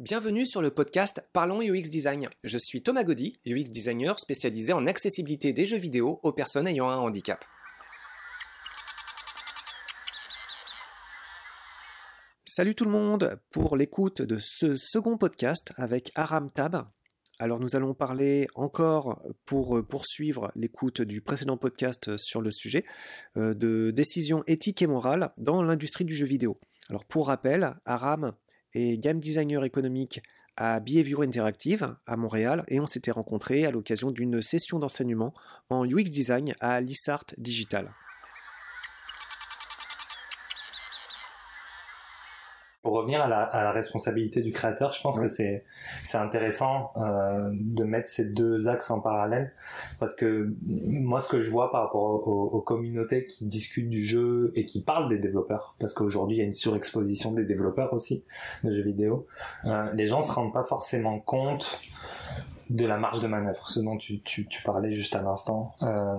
Bienvenue sur le podcast Parlons UX Design. Je suis Thomas Gaudy, UX designer spécialisé en accessibilité des jeux vidéo aux personnes ayant un handicap. Salut tout le monde pour l'écoute de ce second podcast avec Aram Tab. Alors nous allons parler encore pour poursuivre l'écoute du précédent podcast sur le sujet euh, de décisions éthiques et morales dans l'industrie du jeu vidéo. Alors pour rappel, Aram est game designer économique à Behavior Interactive à Montréal et on s'était rencontrés à l'occasion d'une session d'enseignement en UX design à Lissart Digital. Pour revenir à la, à la, responsabilité du créateur, je pense que c'est c'est intéressant euh, de mettre ces deux axes en parallèle. Parce que moi ce que je vois par rapport aux, aux communautés qui discutent du jeu et qui parlent des développeurs, parce qu'aujourd'hui il y a une surexposition des développeurs aussi de jeux vidéo, euh, les gens se rendent pas forcément compte de la marge de manœuvre, ce dont tu, tu, tu parlais juste à l'instant. Euh,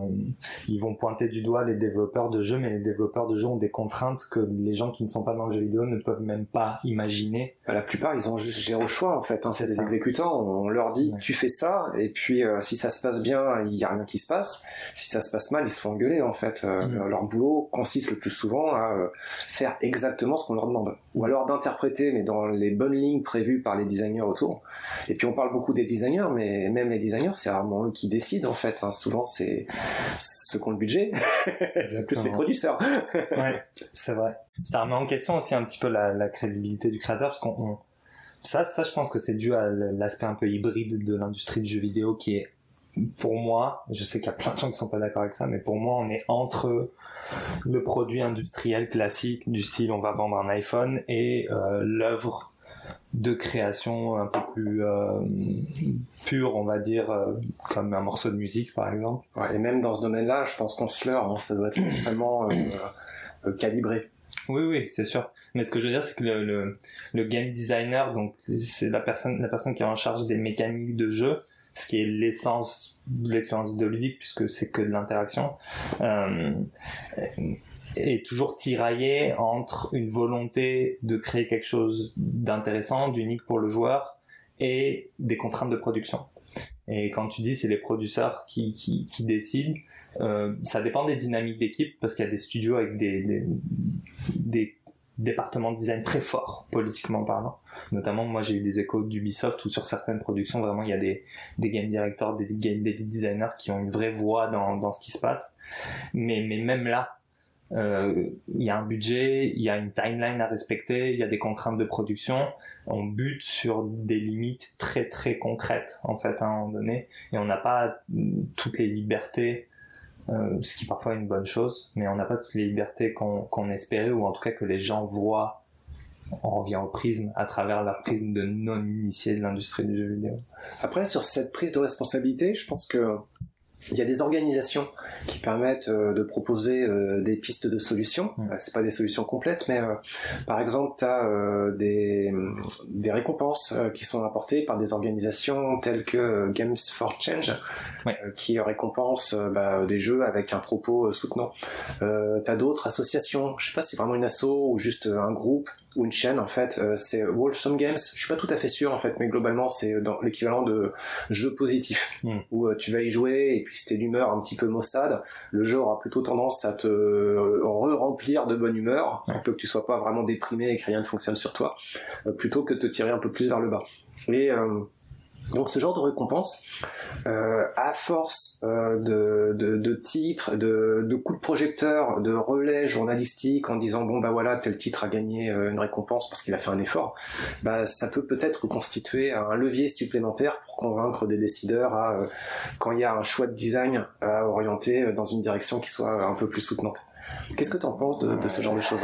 ils vont pointer du doigt les développeurs de jeux, mais les développeurs de jeux ont des contraintes que les gens qui ne sont pas dans le jeu vidéo ne peuvent même pas imaginer. Bah, la plupart, ils ont juste géré au choix en fait. Hein. C'est des exécutants. On leur dit tu fais ça, et puis euh, si ça se passe bien, il y a rien qui se passe. Si ça se passe mal, ils se font engueuler en fait. Euh, mm. Leur boulot consiste le plus souvent à faire exactement ce qu'on leur demande, ou alors d'interpréter, mais dans les bonnes lignes prévues par les designers autour. Et puis on parle beaucoup des designers, mais même les designers, c'est rarement eux qui décident en fait. Hein. Souvent, c'est ceux qui ont le budget, c'est plus les producteurs. ouais, c'est vrai. Ça remet en question aussi un petit peu la, la crédibilité du créateur, parce qu'on ça, ça, je pense que c'est dû à l'aspect un peu hybride de l'industrie du jeu vidéo qui est pour moi, je sais qu'il y a plein de gens qui sont pas d'accord avec ça, mais pour moi, on est entre le produit industriel classique du style on va vendre un iPhone et euh, l'œuvre de création un peu plus euh, pure, on va dire, euh, comme un morceau de musique par exemple. Ouais, et même dans ce domaine-là, je pense qu'on se leurre, hein, ça doit être vraiment euh, calibré. Oui, oui, c'est sûr. Mais ce que je veux dire, c'est que le, le, le, game designer, donc c'est la personne, la personne qui est en charge des mécaniques de jeu, ce qui est l'essence de l'expérience de ludique puisque c'est que de l'interaction. Est toujours tiraillé entre une volonté de créer quelque chose d'intéressant, d'unique pour le joueur, et des contraintes de production. Et quand tu dis c'est les producteurs qui, qui, qui décident, euh, ça dépend des dynamiques d'équipe parce qu'il y a des studios avec des, des, des départements de design très forts politiquement parlant. Notamment moi j'ai eu des échos d'Ubisoft où sur certaines productions vraiment il y a des, des game directors, des, des designers qui ont une vraie voix dans, dans ce qui se passe. Mais, mais même là, il y a un budget, il y a une timeline à respecter, il y a des contraintes de production. On bute sur des limites très très concrètes en fait à un moment donné, et on n'a pas toutes les libertés, euh, ce qui parfois est une bonne chose, mais on n'a pas toutes les libertés qu'on espérait ou en tout cas que les gens voient. On revient au prisme à travers la prisme de non initiés de l'industrie du jeu vidéo. Après, sur cette prise de responsabilité, je pense que il y a des organisations qui permettent euh, de proposer euh, des pistes de solutions. Mm. C'est pas des solutions complètes, mais euh, par exemple, tu as des, des récompenses qui sont apportées par des organisations telles que Games for Change, qui récompensent bah, des jeux avec un propos soutenant. tu as d'autres associations, je sais pas si c'est vraiment une asso ou juste un groupe ou une chaîne en fait euh, c'est Wholesome Games. Je suis pas tout à fait sûr en fait mais globalement c'est dans l'équivalent de jeu positif hmm. où euh, tu vas y jouer et puis si t'es d'humeur un petit peu maussade le jeu aura plutôt tendance à te euh, re-remplir de bonne humeur. Pour que tu sois pas vraiment déprimé et que rien ne fonctionne sur toi plutôt que de te tirer un peu plus vers le bas. Et donc ce genre de récompense, euh, à force euh, de, de, titres, de, coups de projecteur, de relais journalistiques en disant bon bah voilà tel titre a gagné euh, une récompense parce qu'il a fait un effort, bah ça peut peut-être constituer un levier supplémentaire pour convaincre des décideurs à quand il y a un choix de design à orienter dans une direction qui soit un peu plus soutenante. Qu'est-ce que tu en penses de, de, ce genre de choses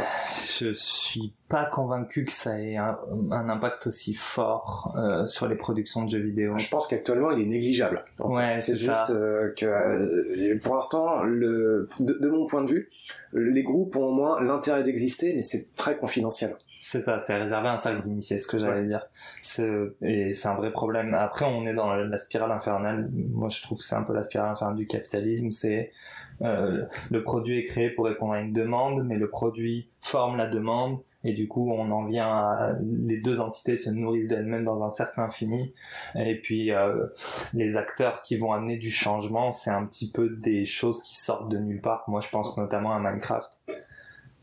Je suis pas convaincu que ça ait un, un impact aussi fort euh, sur les productions de jeux vidéo. Je pense qu'actuellement il est négligeable. ouais, c'est juste euh, que euh, pour l'instant, de, de, mon point de vue, les groupes ont au moins l'intérêt d'exister, mais c'est très confidentiel. C'est ça, c'est réservé à un cercle d'initié, ce que j'allais dire. Et c'est un vrai problème. Après, on est dans la, spirale infernale. Moi, je trouve que c'est un peu la spirale infernale du capitalisme. C'est euh, le produit est créé pour répondre à une demande, mais le produit forme la demande, et du coup on en vient à les deux entités se nourrissent d'elles-mêmes dans un cercle infini et puis euh, les acteurs qui vont amener du changement c'est un petit peu des choses qui sortent de nulle part moi je pense notamment à Minecraft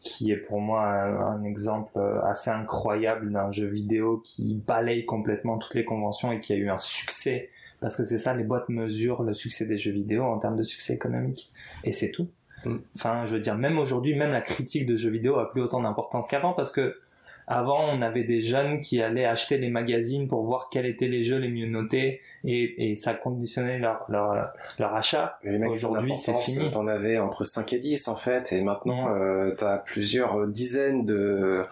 qui est pour moi un, exemple assez incroyable d'un jeu vidéo qui balaye complètement toutes les conventions et qui a eu un succès. Parce que c'est ça les boîtes mesurent le succès des jeux vidéo en termes de succès économique. Et c'est tout. Mm. Enfin, je veux dire, même aujourd'hui, même la critique de jeux vidéo a plus autant d'importance qu'avant parce que avant, on avait des jeunes qui allaient acheter les magazines pour voir quels étaient les jeux les mieux notés et, et ça conditionnait leur, leur, leur achat. Aujourd'hui, c'est fini. T'en avais entre 5 et 10 en fait et maintenant, mm. euh, t'as plusieurs dizaines de...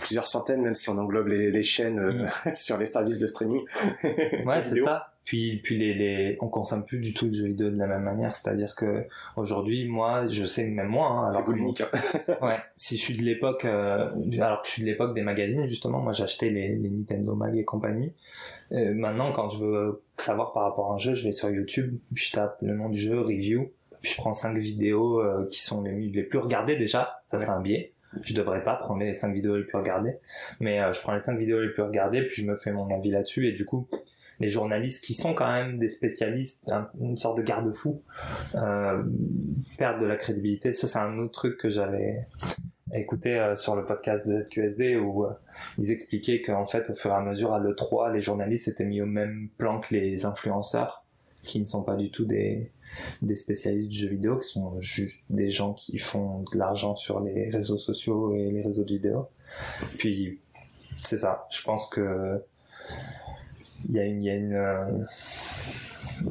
plusieurs centaines, même si on englobe les, les chaînes euh, mm. sur les services de streaming. ouais, c'est ça puis puis les, les on consomme plus du tout de jeux vidéo de la même manière. C'est à dire que aujourd'hui moi je sais même moi hein, alors hein. ouais. Si je suis de l'époque euh, alors que je suis de l'époque des magazines justement moi j'achetais les, les Nintendo Mag et compagnie. Euh, maintenant quand je veux savoir par rapport à un jeu je vais sur YouTube puis je tape le nom du jeu review puis je prends cinq vidéos euh, qui sont les, les plus regardées déjà. Ça c'est un biais. Je devrais pas prendre les cinq vidéos les plus regardées. Mais euh, je prends les cinq vidéos les plus regardées puis je me fais mon avis là-dessus et du coup les journalistes qui sont quand même des spécialistes, une sorte de garde-fou, euh, perdent de la crédibilité. Ça, c'est un autre truc que j'avais écouté euh, sur le podcast de ZQSD où euh, ils expliquaient qu'en fait, au fur et à mesure, à l'E3, les journalistes étaient mis au même plan que les influenceurs, qui ne sont pas du tout des, des spécialistes de jeux vidéo, qui sont juste des gens qui font de l'argent sur les réseaux sociaux et les réseaux de vidéo. Puis, c'est ça. Je pense que euh,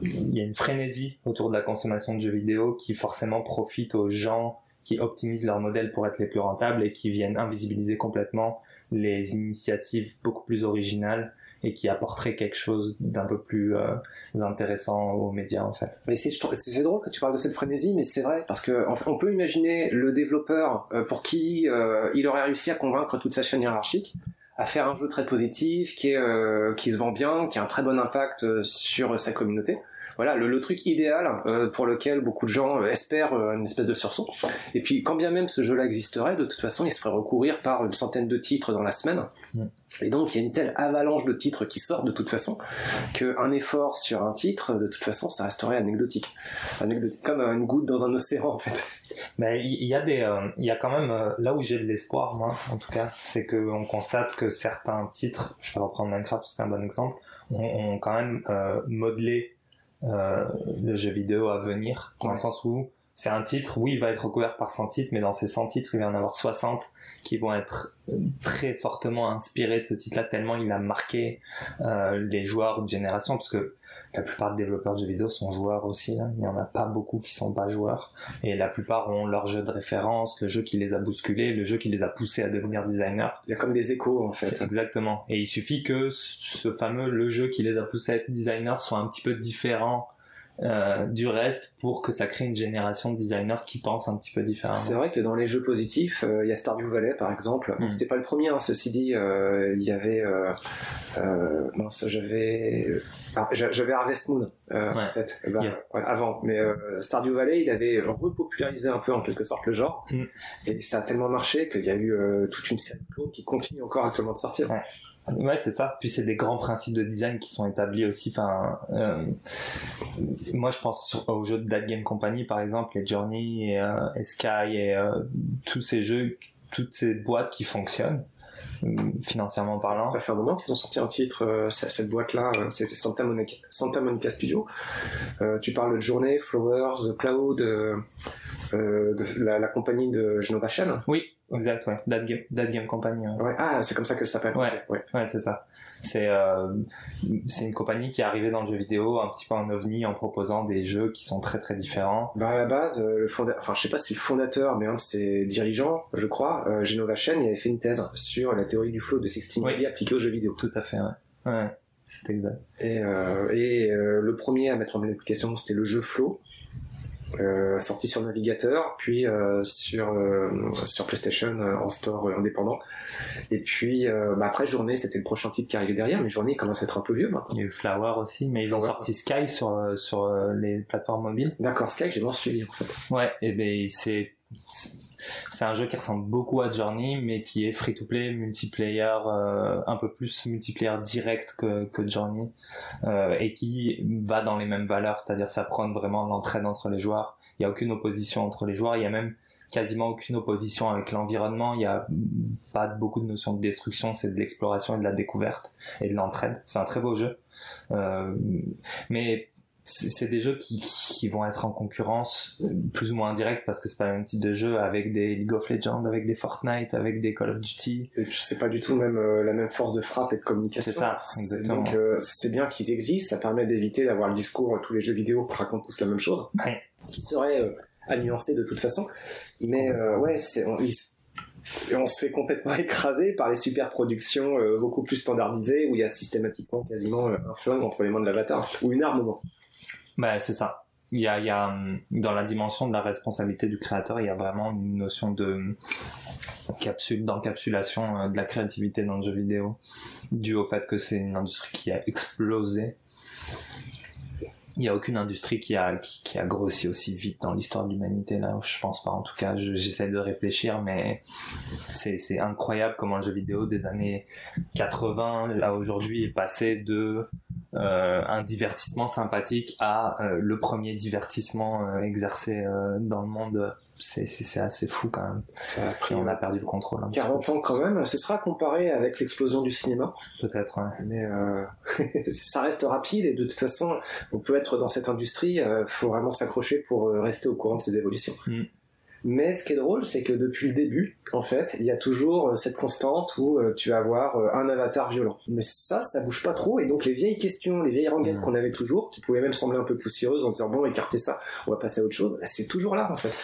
il y a une frénésie autour de la consommation de jeux vidéo qui forcément profite aux gens qui optimisent leur modèle pour être les plus rentables et qui viennent invisibiliser complètement les initiatives beaucoup plus originales et qui apporteraient quelque chose d'un peu plus euh, intéressant aux médias en fait. Mais c'est drôle que tu parles de cette frénésie, mais c'est vrai parce que peut imaginer le développeur euh, pour qui il aurait réussi à convaincre toute sa chaîne hiérarchique à faire un jeu très positif, qui, est, euh, qui se vend bien, qui a un très bon impact euh, sur sa communauté voilà le, le truc idéal euh, pour lequel beaucoup de gens espèrent une espèce de sursaut. Et puis quand bien même ce jeu-là existerait, de toute façon, il se ferait recourir par une centaine de titres dans la semaine. Mm. Et donc il y a une telle avalanche de titres qui sort de toute façon qu'un effort sur un titre, de toute façon, ça resterait anecdotique, anecdotique comme une goutte dans un océan en fait. Mais il y a des, euh, il y a quand même euh, là où j'ai de l'espoir, moi, en tout cas, c'est que on constate que certains titres, je vais reprendre Minecraft, c'est un bon exemple, ont, quand même euh, modelé le jeu vidéo à venir, dans le sens où c'est un titre, oui, il va être recouvert par 100 titres, mais dans ces 100 titres, il va y en avoir 60 qui vont être très fortement inspirés de ce titre-là, tellement il a marqué les joueurs de génération, parce que la plupart des développeurs de jeux vidéo sont joueurs aussi. Là. Il n'y en a pas beaucoup qui sont pas joueurs. Et la plupart ont leur jeu de référence, le jeu qui les a bousculés, le jeu qui les a poussés à devenir designers. Il y a comme des échos en fait. Exactement. Et il suffit que ce fameux le jeu qui les a poussés à être designers soit un petit peu différent euh, du reste pour que ça crée une génération de designers qui pensent un petit peu différemment. C'est vrai que dans les jeux positifs, euh, il y a Stardew Valley par exemple. Mm. C'était pas le premier, hein, ceci dit. Euh, il y avait, non, ça j'avais, ah, j'avais Harvest Moon peut-être bah, avant, mais Stardew Valley, il avait repopularisé un peu en quelque sorte le genre, mm. et ça a tellement marché qu'il y a eu toute une série de clones qui continuent encore actuellement de sortir. Ouais, c'est ça. Puis c'est des grands principes de design qui sont établis aussi. Enfin, euh, moi, je pense aux jeux de That Game Company, par exemple, les Journey et, euh, Sky et euh, tous ces jeux, toutes ces boîtes qui fonctionnent financièrement parlant. Ça, fait un moment qu'ils ont sorti un titre, cette boîte-là, c'est Santa Monica, Santa Monica Studio. tu parles de Journée, Flowers, The Cloud, de la, la, compagnie de Genova Shell. Oui, Exact, ouais. That Game, That Game Company. Ouais. Ah, c'est comme ça qu'elle s'appelle. Ouais, ouais. ouais c'est ça. C'est euh, c'est une compagnie qui est arrivée dans le jeu vidéo un petit peu en ovni en proposant des jeux qui sont très très différents. Bah à la base, euh, le fondateur, enfin je sais pas si le fondateur, mais un de ses dirigeants, je crois, euh, Genova Chen, il avait fait une thèse sur la théorie du flow de Sixteen oui. appliquée aux jeux vidéo. Tout à fait, ouais. Ouais, c'est exact. Et, euh, et euh, le premier à mettre en application, c'était le jeu Flow euh, sorti sur navigateur, puis euh, sur euh, sur PlayStation en store indépendant. Et puis bah, après Journée, c'était le prochain titre qui arrivait derrière, mais Journée commence à être un peu vieux maintenant. Il y a eu Flower aussi, mais ils ont sorti Sky sur sur les plateformes mobiles. D'accord, Sky, j'ai moins suivi en fait. Ouais, et ben c'est c'est un jeu qui ressemble beaucoup à Journey, mais qui est free-to-play, multiplayer, euh, un peu plus multiplayer direct que, Journey, euh, et qui va dans les mêmes valeurs, c'est-à-dire ça prend vraiment l'entraide entre les joueurs. Il n'y a aucune opposition entre les joueurs, il y a même quasiment aucune opposition avec l'environnement, il n'y a pas beaucoup de notions de destruction, c'est de l'exploration et de la découverte et de l'entraide. C'est un très beau jeu. Euh, c'est des jeux qui, qui, vont être en concurrence euh, plus ou moins directe parce que c'est pas le même type de jeu avec des League of Legends, avec des Fortnite, avec des Call of Duty. Et puis c'est pas du tout même euh, la même force de frappe et de communication. C'est ça, exactement. Donc euh, c'est bien qu'ils existent, ça permet d'éviter d'avoir le discours tous les jeux vidéo qui racontent tous la même chose. Ouais. Ce qui serait à nuancer de toute façon. Mais ouais, c'est on, on se fait complètement écraser par les super productions beaucoup plus standardisées où il y a systématiquement quasiment un flingue entre les mains de l'avatar ou une arme au bah, c'est ça. Il y a, il y a, hum, dans la dimension de la responsabilité du créateur, il y a vraiment une notion de capsule, d'encapsulation euh, de la créativité dans le jeu vidéo, dû au fait que c'est une industrie qui a explosé. Il n'y a aucune industrie qui a, qui, a grossi aussi vite dans l'histoire de l'humanité, là. Je pense pas, en tout cas. J'essaie de réfléchir, mais c'est incroyable comment le jeu vidéo des années 80 à aujourd'hui est passé de un divertissement sympathique à euh, le premier divertissement euh, exercé dans le monde c'est assez fou quand même. Ça a pris, on a perdu le contrôle. 40 ans quand même, ce sera comparé avec l'explosion du cinéma. Peut-être, ouais. Mais euh, ça reste rapide et de toute façon, on peut être dans cette industrie, il faut vraiment s'accrocher pour rester au courant de ces évolutions. Mm. Mais ce qui est drôle, c'est que depuis le début, en fait, il y a toujours euh, cette constante où euh, tu vas avoir euh, un avatar violent. Mais ça, ça bouge pas trop, et donc les vieilles questions, les vieilles rengaines mm. qu'on avait toujours, qui pouvaient même sembler un peu poussiéreuses en se disant bon, écartez ça, on va passer à autre chose, bah, c'est toujours là, en fait.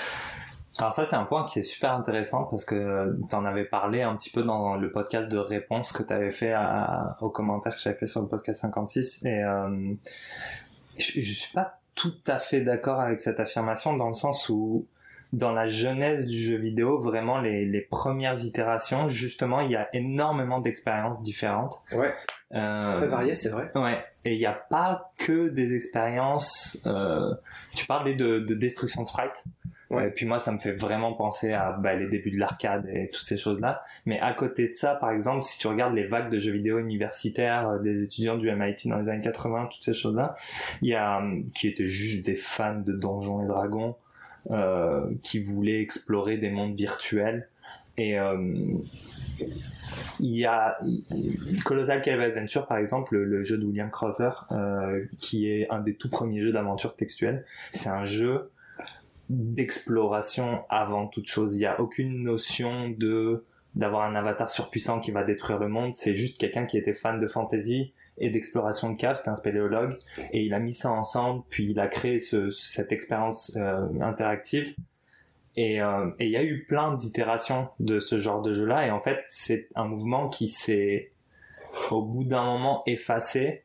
Alors ça c'est un point qui est super intéressant parce que tu en avais parlé un petit peu dans le podcast de réponse que tu avais fait à, aux commentaires que j'avais fait sur le podcast 56 et je, je suis pas tout à fait d'accord avec cette affirmation dans le sens où dans la jeunesse du jeu vidéo, vraiment les, les premières itérations, justement, il y a énormément d'expériences différentes. Ouais. Euh, Très variées, c'est vrai. Ouais. Et il n'y a pas que des expériences. Euh, tu parlais de, de destruction de sprite. Ouais. Et puis moi, ça me fait vraiment penser à bah, les débuts de l'arcade et toutes ces choses-là. Mais à côté de ça, par exemple, si tu regardes les vagues de jeux vidéo universitaires euh, des étudiants du MIT dans les années 80, toutes ces choses-là, il y a qui étaient juste des fans de Donjons et Dragons, euh, qui voulait explorer des mondes virtuels. Et euh, il y a Colossal Cave Adventure, par exemple, le, jeu de William Crowther, euh, qui est un des tout premiers jeux d'aventure textuelle. C'est un jeu d'exploration avant toute chose. Il n'y a aucune notion d'avoir un avatar surpuissant qui va détruire le monde. C'est juste quelqu'un qui était fan de fantasy et d'exploration de caves, c'était un spéléologue, et il a mis ça ensemble, puis il a créé ce, cette expérience euh, interactive. Et euh, il y a eu plein d'itérations de ce genre de jeu-là, et en fait, c'est un mouvement qui s'est, au bout d'un moment, effacé,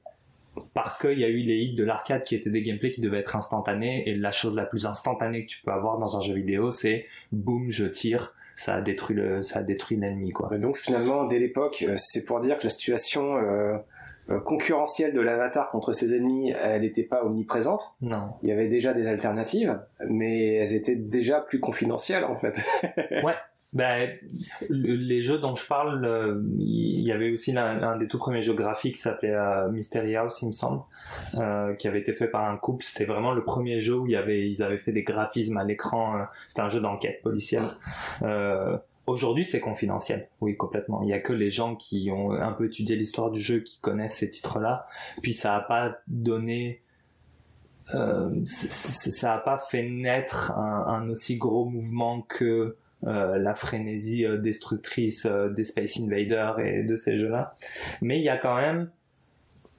parce qu'il y a eu les hits de l'arcade qui étaient des gameplays qui devaient être instantanés, et la chose la plus instantanée que tu peux avoir dans un jeu vidéo, c'est boum, je tire, ça a détruit le, ça a détruit l'ennemi, quoi. donc finalement, dès l'époque, euh, c'est pour dire que la situation concurrentielle de l'avatar contre ses ennemis, elle n'était pas omniprésente. Non. Il y avait déjà des alternatives, mais elles étaient déjà plus confidentielles en fait. ouais. Ben, les jeux dont je parle, euh, il y avait aussi un, des tout premiers jeux graphiques qui s'appelait euh, Mystery House, il me semble, euh, qui avait été fait par un couple. C'était vraiment le premier jeu où il y avait, ils avaient fait des graphismes à l'écran. C'était un jeu d'enquête policière. Aujourd'hui, c'est confidentiel. Oui, complètement. Il y a que les gens qui ont un peu étudié l'histoire du jeu qui connaissent ces titres-là. Puis ça a pas donné, euh, ça a pas fait naître un, aussi gros mouvement que euh, la frénésie euh, destructrice des Space Invaders et de ces jeux-là. Mais il y a quand même,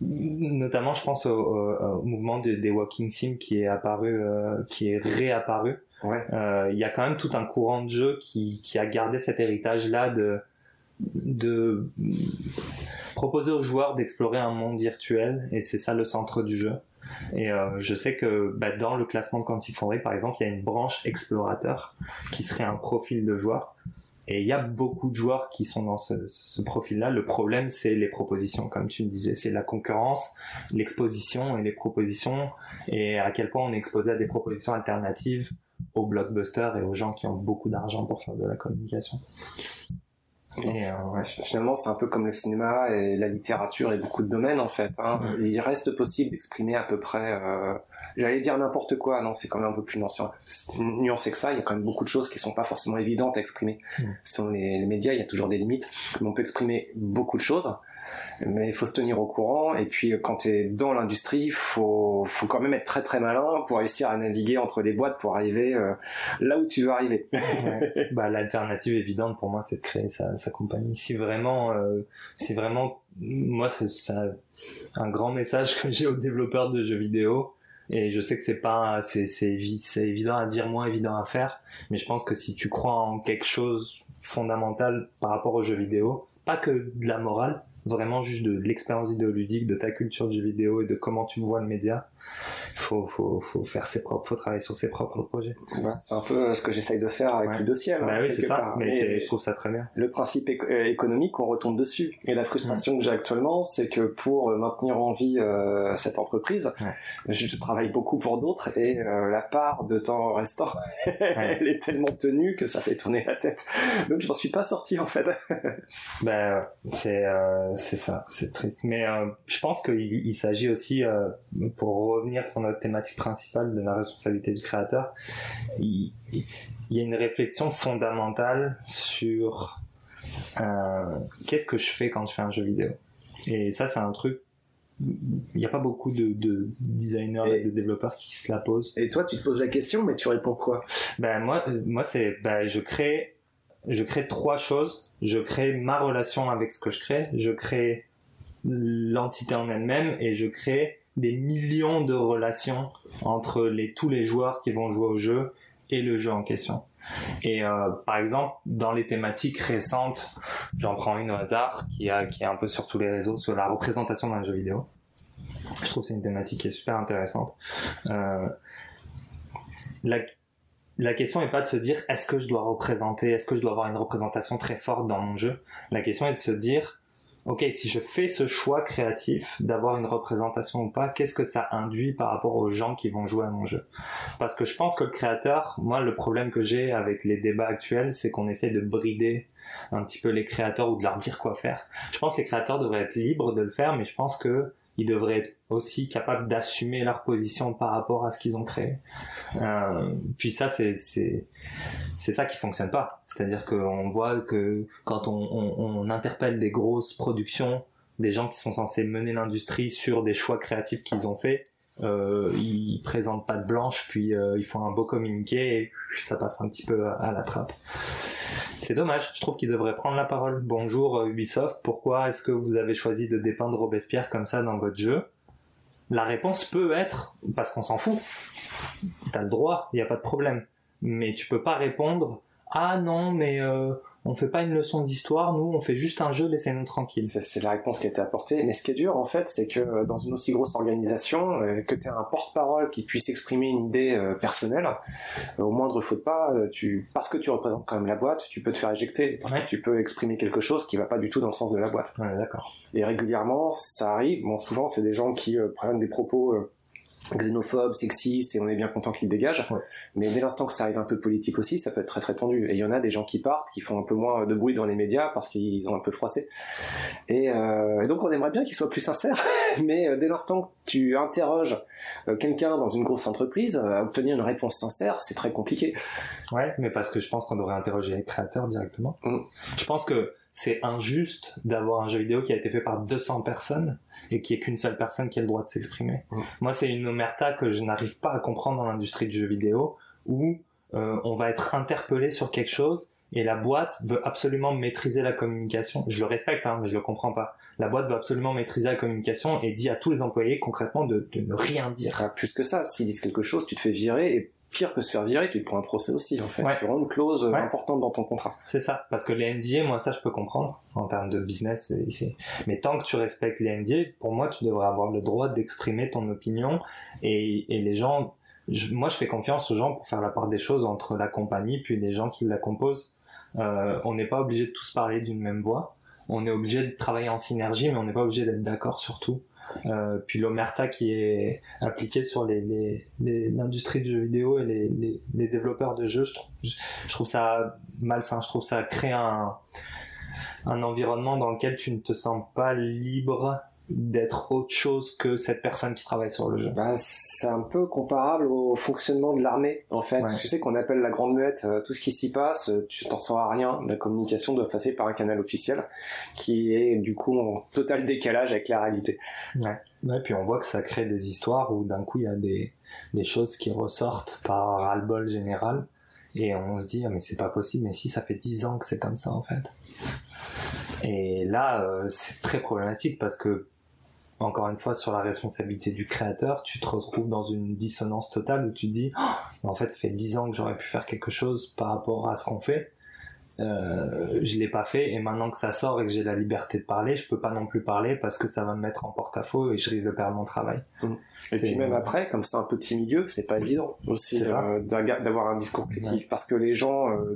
notamment, je pense au, mouvement des Walking Sim qui est apparu, qui est réapparu euh, il y a quand même tout un courant de jeu qui, qui a gardé cet héritage-là de, de proposer aux joueurs d'explorer un monde virtuel et c'est ça le centre du jeu. Et euh, je sais que bah, dans le classement de Quantic Foundry, par exemple, il y a une branche explorateur qui serait un profil de joueur. Et il y a beaucoup de joueurs qui sont dans ce, ce profil-là. Le problème, c'est les propositions, comme tu le disais. C'est la concurrence, l'exposition et les propositions, et à quel point on est exposé à des propositions alternatives aux blockbusters et aux gens qui ont beaucoup d'argent pour faire de la communication. Et, euh, finalement, c'est un peu comme le cinéma et la littérature et beaucoup de domaines en fait. Hein. Il reste possible d'exprimer à peu près, euh, j'allais dire n'importe quoi, non, c'est quand même un peu plus nuancé, que ça. Il y a quand même beaucoup de choses qui sont pas forcément évidentes à exprimer. Sur les, les médias, il y a toujours des limites, mais on peut exprimer beaucoup de choses mais il faut se tenir au courant. Et puis, quand tu es dans l'industrie, faut, faut quand même être très très malin pour réussir à naviguer entre des boîtes pour arriver euh, là où tu veux arriver. bah, L'alternative évidente pour moi, c'est de créer sa, compagnie. Si vraiment, euh, si vraiment, moi, c'est un grand message que j'ai aux développeurs de jeux vidéo. Et je sais que c'est pas, c'est évident à dire, moins évident à faire. Mais je pense que si tu crois en quelque chose fondamental par rapport aux jeux vidéo, pas que de la morale, vraiment juste de, l'expérience vidéoludique, de ta culture du vidéo et de comment tu vois le média, faut, faut, faut faire ses propres, faut travailler sur ses propres projets. c'est un peu ce que j'essaye de faire avec le dossier. Bah oui, c'est ça. Mais je trouve ça très bien. Le principe euh, économique, on retombe dessus. Et la frustration que j'ai actuellement, c'est que pour maintenir en vie euh, cette entreprise, je, travaille beaucoup pour d'autres et euh, la part de temps restant, elle est tellement tenue que ça fait tourner la tête. Donc je m'en suis pas sorti en fait. ben c'est c'est ça, c'est triste. Mais je pense qu'il il, s'agit aussi, pour revenir sur notre thématique principale de la responsabilité du créateur, il, y a une réflexion fondamentale sur euh, qu'est-ce que je fais quand je fais un jeu vidéo. Et ça, c'est un truc il n'y a pas beaucoup de, designers et, de développeurs qui se la posent. Et toi, tu te poses la question, mais tu réponds quoi? Ben moi, moi c'est, ben, je crée, je crée trois choses. Je crée ma relation avec ce que je crée. Je crée l'entité en elle-même et je crée des millions de relations entre tous les joueurs qui vont jouer au jeu et le jeu en question. Et euh, par exemple, dans les thématiques récentes, j'en prends une au hasard qui, a, est un peu sur tous les réseaux, sur la représentation d'un jeu vidéo. Je trouve que c'est une thématique qui est super intéressante. Euh, la, la question n'est pas de se dire est-ce que je dois représenter, est-ce que je dois avoir une représentation très forte dans mon jeu? La question est de se dire ok, si je fais ce choix créatif d'avoir une représentation ou pas, qu'est-ce que ça induit par rapport aux gens qui vont jouer à mon jeu? Parce que je pense que le créateur, moi, le problème que j'ai avec les débats actuels, c'est qu'on essaie de brider un petit peu les créateurs ou de leur dire quoi faire. Je pense que les créateurs devraient être libres de le faire, mais je pense que ils devraient être aussi capables d'assumer leur position par rapport à ce qu'ils ont créé. Euh, puis ça, c'est c'est ça qui fonctionne pas. C'est-à-dire qu'on voit que quand on, on, on, interpelle des grosses productions, des gens qui sont censés mener l'industrie sur des choix créatifs qu'ils ont fait, euh, ils présentent pas de blanche, puis euh, ils font un beau communiqué et ça passe un petit peu à, la trappe. C'est dommage, je trouve qu'ils devraient prendre la parole. Bonjour euh, Ubisoft, pourquoi est-ce que vous avez choisi de dépeindre Robespierre comme ça dans votre jeu? La réponse peut être parce qu'on s'en fout. T'as le droit, il n'y a pas de problème. Mais tu peux pas répondre ah non mais euh, on fait pas une leçon d'histoire, nous on fait juste un jeu, laissez-nous tranquilles. C'est la réponse qui a été apportée. Mais ce qui est dur en fait, c'est que euh, dans une aussi grosse organisation, euh, que tu aies un porte-parole qui puisse exprimer une idée euh, personnelle, au moindre faute pas, tu parce que tu représentes quand même la boîte, tu peux te faire éjecter parce que tu peux exprimer quelque chose qui va pas du tout dans le sens de la boîte. Ouais, d'accord. Et régulièrement, ça arrive. Bon, souvent c'est des gens qui prennent des propos xénophobe, sexiste, et on est bien content qu'il dégage. Mais dès l'instant que ça arrive un peu politique aussi, ça peut être très très tendu. Et il y en a des gens qui partent, qui font un peu moins de bruit dans les médias parce qu'ils ont un peu froissé. Et, euh, donc on aimerait bien qu'ils soient plus sincères, mais euh, dès l'instant que tu interroges euh, quelqu'un dans une grosse entreprise, à obtenir une réponse sincère, c'est très compliqué. Ouais, mais parce que je pense qu'on devrait interroger les créateurs directement. Mm. Je pense que c'est injuste d'avoir un jeu vidéo qui a été fait par 200 personnes et qui est qu'une seule personne qui a le droit de s'exprimer. Moi, c'est une omerta que je n'arrive pas à comprendre dans l'industrie du jeu vidéo où euh, on va être interpellé sur quelque chose et la boîte veut absolument maîtriser la communication. Je le respecte, hein, mais je le comprends pas. La boîte veut absolument maîtriser la communication et dit à tous les employés concrètement de, de ne rien dire. Ah, plus que ça, s'ils disent quelque chose, tu te fais virer et pire que se faire virer, tu te prends un procès aussi en fait. Tu rends une clause importante dans ton contrat. C'est ça, parce que les NDA, moi ça je peux comprendre en termes de business. Mais tant que tu respectes les NDA, pour moi tu devrais avoir le droit d'exprimer ton opinion et, et les gens. moi je fais confiance aux gens pour faire la part des choses entre la compagnie puis les gens qui la composent. Euh, on n'est pas obligé de tous parler d'une même voix. On est obligé de travailler en synergie, mais on n'est pas obligé d'être d'accord sur tout. Euh, puis l'omerta qui est appliquée sur les, l'industrie du jeu vidéo et les, les, développeurs de jeux, je trouve, je, trouve ça malsain. Je trouve ça crée un, un environnement dans lequel tu ne te sens pas libre d'être autre chose que cette personne qui travaille sur le jeu. Bah, c'est un peu comparable au fonctionnement de l'armée. En fait, tu sais qu'on appelle la grande muette, euh, tout ce qui s'y passe, euh, tu t'en sauras rien. La communication doit passer par un canal officiel qui est du coup en total décalage avec la réalité. Ouais. Ouais, puis on voit que ça crée des histoires où d'un coup il y a des, des choses qui ressortent par ras-le-bol général et on se dit ah, mais c'est pas possible mais si ça fait dix ans que c'est comme ça en fait et là euh, c'est très problématique parce que encore une fois sur la responsabilité du créateur, tu te retrouves dans une dissonance totale où tu te dis oh, en fait ça fait dix ans que j'aurais pu faire quelque chose par rapport à ce qu'on fait. Euh, je l'ai pas fait et maintenant que ça sort et que j'ai la liberté de parler, je peux pas non plus parler parce que ça va me mettre en porte-à-faux et je risque de perdre mon travail. Mmh. Et puis même après, comme c'est un petit milieu, c'est pas évident aussi euh, d'avoir un discours critique parce que les gens euh,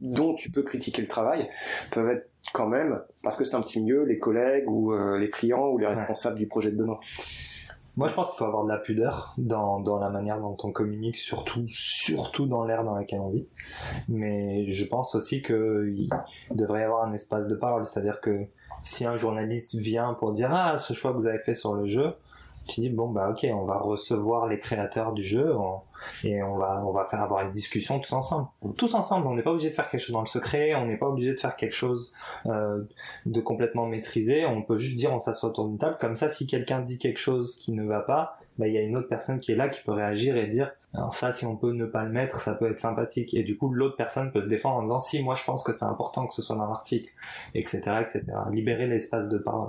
dont tu peux critiquer le travail peuvent être quand même, parce que c'est un petit milieu, les collègues ou euh, les clients ou les responsables du projet de demain. Moi, je pense qu'il faut avoir de la pudeur dans, dans la manière dont on communique, surtout, surtout dans l'ère dans laquelle on vit. Mais je pense aussi qu'il devrait y avoir un espace de parole. C'est-à-dire que si un journaliste vient pour dire Ah, ce choix que vous avez fait sur le jeu, tu dis bon bah ok on va recevoir les créateurs du jeu et on va on va faire avoir une discussion tous ensemble. Tous ensemble on n'est pas obligé de faire quelque chose dans le secret on n'est pas obligé de faire quelque chose euh, de complètement maîtrisé. On peut juste dire on s'assoit autour d'une table. Comme ça si quelqu'un dit quelque chose qui ne va pas bah il y a une autre personne qui est là qui peut réagir et dire alors ça si on peut ne pas le mettre ça peut être sympathique. Et du coup l'autre personne peut se défendre en disant si moi je pense que c'est important que ce soit dans l'article etc etc libérer l'espace de parole